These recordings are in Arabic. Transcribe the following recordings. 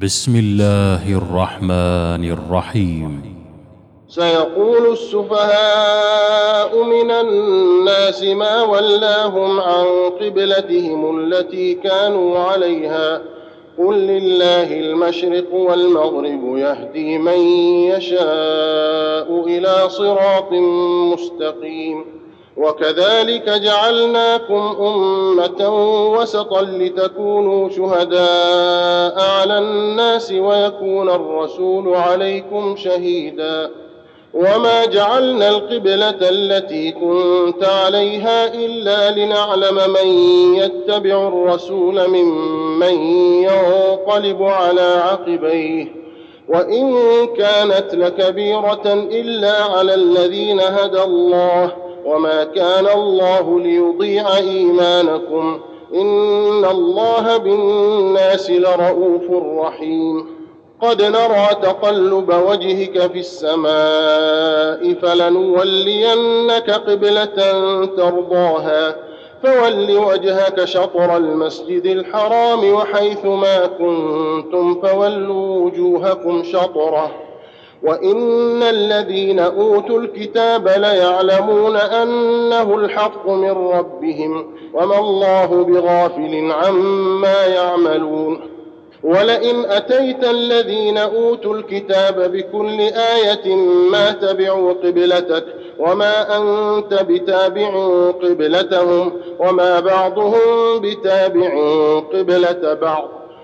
بسم الله الرحمن الرحيم. سيقول السفهاء من الناس ما ولاهم عن قبلتهم التي كانوا عليها. قل لله المشرق والمغرب يهدي من يشاء إلى صراط مستقيم. وكذلك جعلناكم أمة وسطا لتكونوا شهداء على الناس ويكون الرسول عليكم شهيدا. وما جعلنا القبلة التي كنت عليها إلا لنعلم من يتبع الرسول ممن ينقلب على عقبيه. وإن كانت لكبيرة إلا على الذين هدى الله. وما كان الله ليضيع ايمانكم ان الله بالناس لرءوف رحيم قد نرى تقلب وجهك في السماء فلنولينك قبله ترضاها فول وجهك شطر المسجد الحرام وحيث ما كنتم فولوا وجوهكم شطره وان الذين اوتوا الكتاب ليعلمون انه الحق من ربهم وما الله بغافل عما يعملون ولئن اتيت الذين اوتوا الكتاب بكل إيه ما تبعوا قبلتك وما انت بتابع قبلتهم وما بعضهم بتابع قبله بعض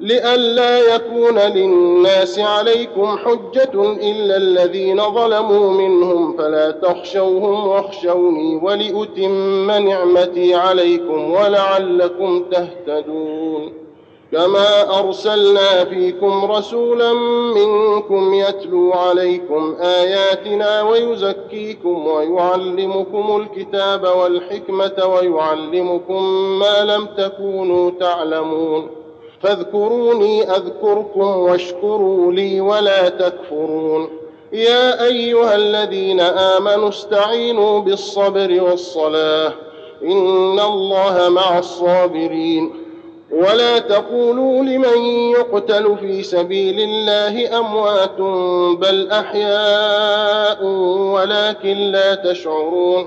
لئلا يكون للناس عليكم حجة إلا الذين ظلموا منهم فلا تخشوهم واخشوني ولأتم نعمتي عليكم ولعلكم تهتدون كما أرسلنا فيكم رسولا منكم يتلو عليكم آياتنا ويزكيكم ويعلمكم الكتاب والحكمة ويعلمكم ما لم تكونوا تعلمون فاذكروني أذكركم واشكروا لي ولا تكفرون. يا أيها الذين آمنوا استعينوا بالصبر والصلاة. إن الله مع الصابرين. ولا تقولوا لمن يقتل في سبيل الله أموات بل أحياء ولكن لا تشعرون.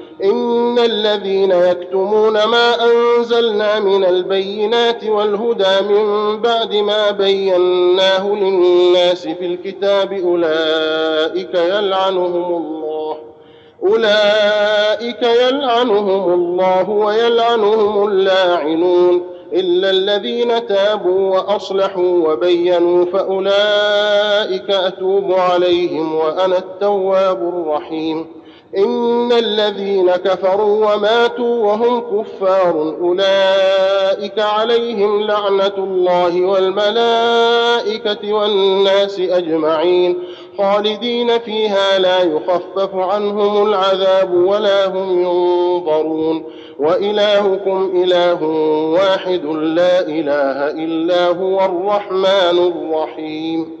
إن الذين يكتمون ما أنزلنا من البينات والهدى من بعد ما بيناه للناس في الكتاب أولئك يلعنهم الله أولئك يلعنهم الله ويلعنهم اللاعنون إلا الذين تابوا وأصلحوا وبينوا فأولئك أتوب عليهم وأنا التواب الرحيم. إن الذين كفروا وماتوا وهم كفار أولئك عليهم لعنة الله والملائكة والناس أجمعين خالدين فيها لا يخفف عنهم العذاب ولا هم ينظرون وإلهكم إله واحد لا إله إلا هو الرحمن الرحيم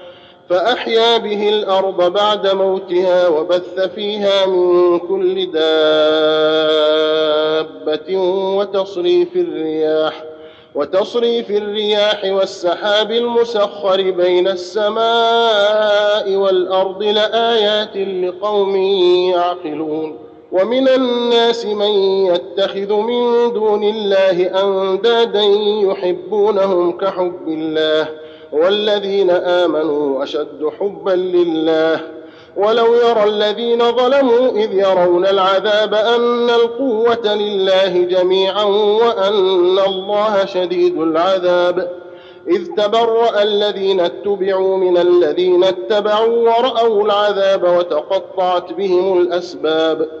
فأحيا به الأرض بعد موتها وبث فيها من كل دابة وتصريف الرياح وتصريف الرياح والسحاب المسخر بين السماء والأرض لآيات لقوم يعقلون. ومن الناس من يتخذ من دون الله أندادا يحبونهم كحب الله والذين آمنوا أشد حبا لله. ولو يرى الذين ظلموا إذ يرون العذاب أن القوة لله جميعا وأن الله شديد العذاب. إذ تبرأ الذين اتبعوا من الذين اتبعوا ورأوا العذاب وتقطعت بهم الأسباب.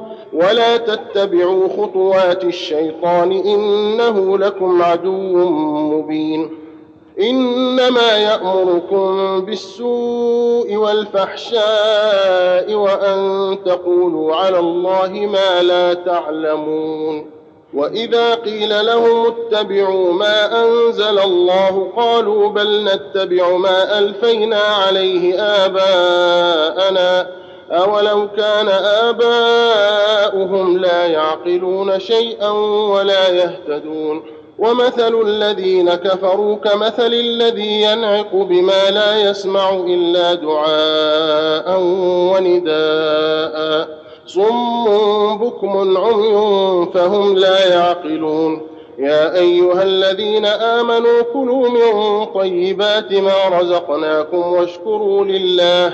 ولا تتبعوا خطوات الشيطان إنه لكم عدو مبين. إنما يأمركم بالسوء والفحشاء وأن تقولوا على الله ما لا تعلمون. وإذا قيل لهم اتبعوا ما أنزل الله قالوا بل نتبع ما ألفينا عليه آباءنا أولو كان آباؤهم لا يعقلون شيئا ولا يهتدون ومثل الذين كفروا كمثل الذي ينعق بما لا يسمع إلا دعاء ونداء صم بكم عمي فهم لا يعقلون يا أيها الذين آمنوا كلوا من طيبات ما رزقناكم واشكروا لله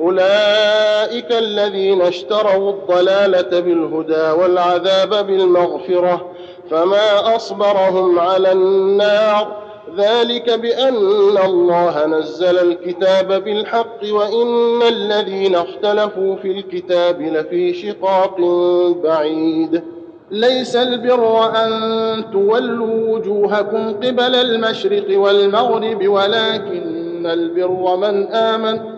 أولئك الذين اشتروا الضلالة بالهدى والعذاب بالمغفرة فما أصبرهم على النار. ذلك بأن الله نزل الكتاب بالحق وإن الذين اختلفوا في الكتاب لفي شقاق بعيد. ليس البر أن تولوا وجوهكم قبل المشرق والمغرب ولكن البر من آمن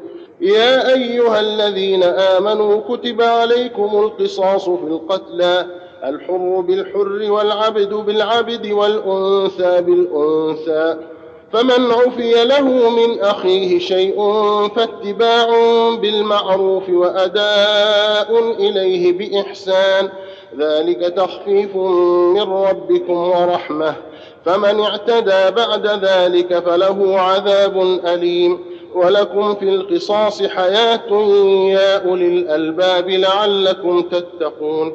يا أيها الذين آمنوا كتب عليكم القصاص في القتلى الحر بالحر والعبد بالعبد والأنثى بالأنثى. فمن عفي له من أخيه شيء فاتباع بالمعروف وأداء إليه بإحسان. ذلك تخفيف من ربكم ورحمة. فمن اعتدى بعد ذلك فله عذاب أليم. ولكم في القصاص حياة يا أولي الألباب لعلكم تتقون.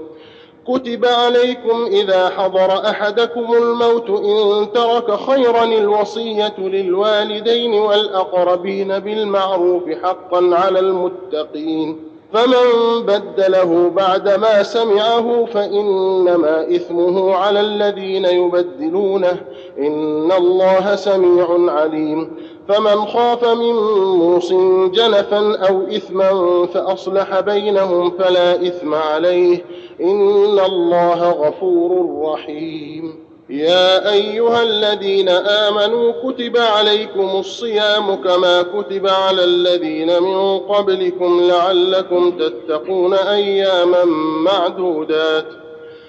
كتب عليكم إذا حضر أحدكم الموت إن ترك خيرا الوصية للوالدين والأقربين بالمعروف حقا على المتقين. فمن بدله بعدما سمعه فإنما إثمه على الذين يبدلونه. إن الله سميع عليم. فمن خاف من موص جنفا أو إثما فأصلح بينهم فلا إثم عليه. إن الله غفور رحيم. يا أيها الذين آمنوا كتب عليكم الصيام كما كتب على الذين من قبلكم لعلكم تتقون أياما معدودات.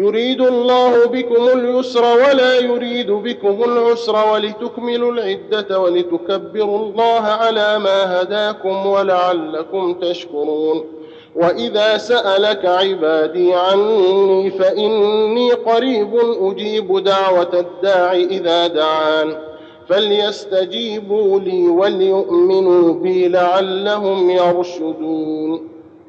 يريد الله بكم اليسر ولا يريد بكم العسر ولتكملوا العدة ولتكبروا الله على ما هداكم ولعلكم تشكرون. وإذا سألك عبادي عني فإني قريب أجيب دعوة الداع إذا دعان. فليستجيبوا لي وليؤمنوا بي لعلهم يرشدون.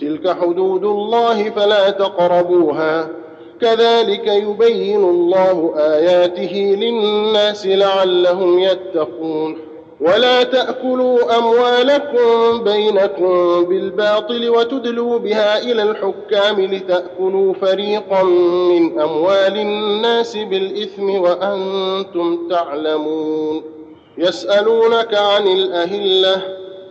تلك حدود الله فلا تقربوها. كذلك يبين الله آياته للناس لعلهم يتقون. ولا تأكلوا أموالكم بينكم بالباطل وتدلوا بها إلى الحكام لتأكلوا فريقا من أموال الناس بالإثم وأنتم تعلمون. يسألونك عن الأهلة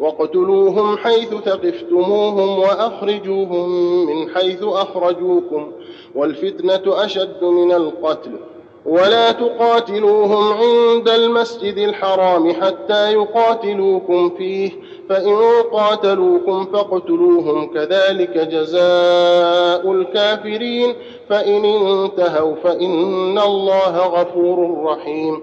واقتلوهم حيث ثقفتموهم وأخرجوهم من حيث أخرجوكم والفتنة أشد من القتل. ولا تقاتلوهم عند المسجد الحرام حتى يقاتلوكم فيه فإن قاتلوكم فاقتلوهم كذلك جزاء الكافرين فإن انتهوا فإن الله غفور رحيم.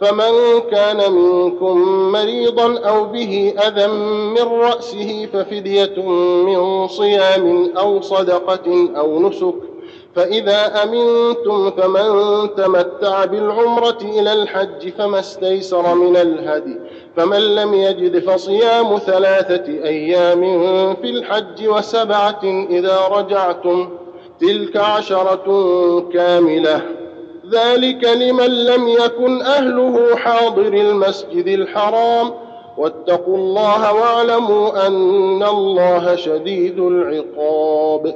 فمن كان منكم مريضا أو به أذى من رأسه ففدية من صيام أو صدقة أو نسك. فإذا أمنتم فمن تمتع بالعمرة إلى الحج فما استيسر من الهدي. فمن لم يجد فصيام ثلاثة أيام في الحج وسبعة إذا رجعتم تلك عشرة كاملة. ذلك لمن لم يكن أهله حاضر المسجد الحرام. واتقوا الله واعلموا أن الله شديد العقاب.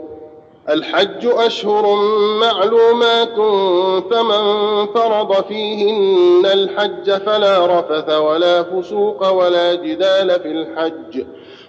الحج أشهر معلومات فمن فرض فيهن الحج فلا رفث ولا فسوق ولا جدال في الحج.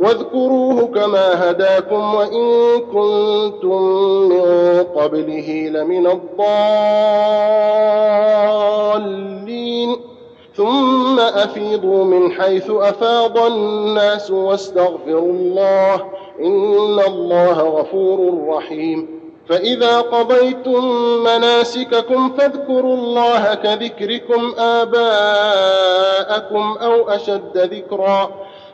واذكروه كما هداكم وإن كنتم من قبله لمن الضالين. ثم أفيضوا من حيث أفاض الناس واستغفروا الله. إن الله غفور رحيم. فإذا قضيتم مناسككم فاذكروا الله كذكركم آباءكم أو أشد ذكرا.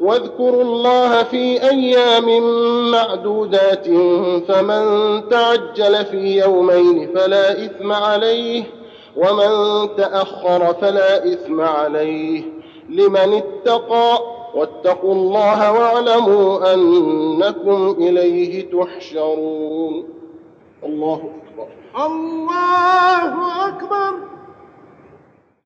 واذكروا الله في أيام معدودات فمن تعجل في يومين فلا إثم عليه ومن تأخر فلا إثم عليه. لمن اتقى واتقوا الله واعلموا أنكم إليه تحشرون. الله أكبر. الله أكبر.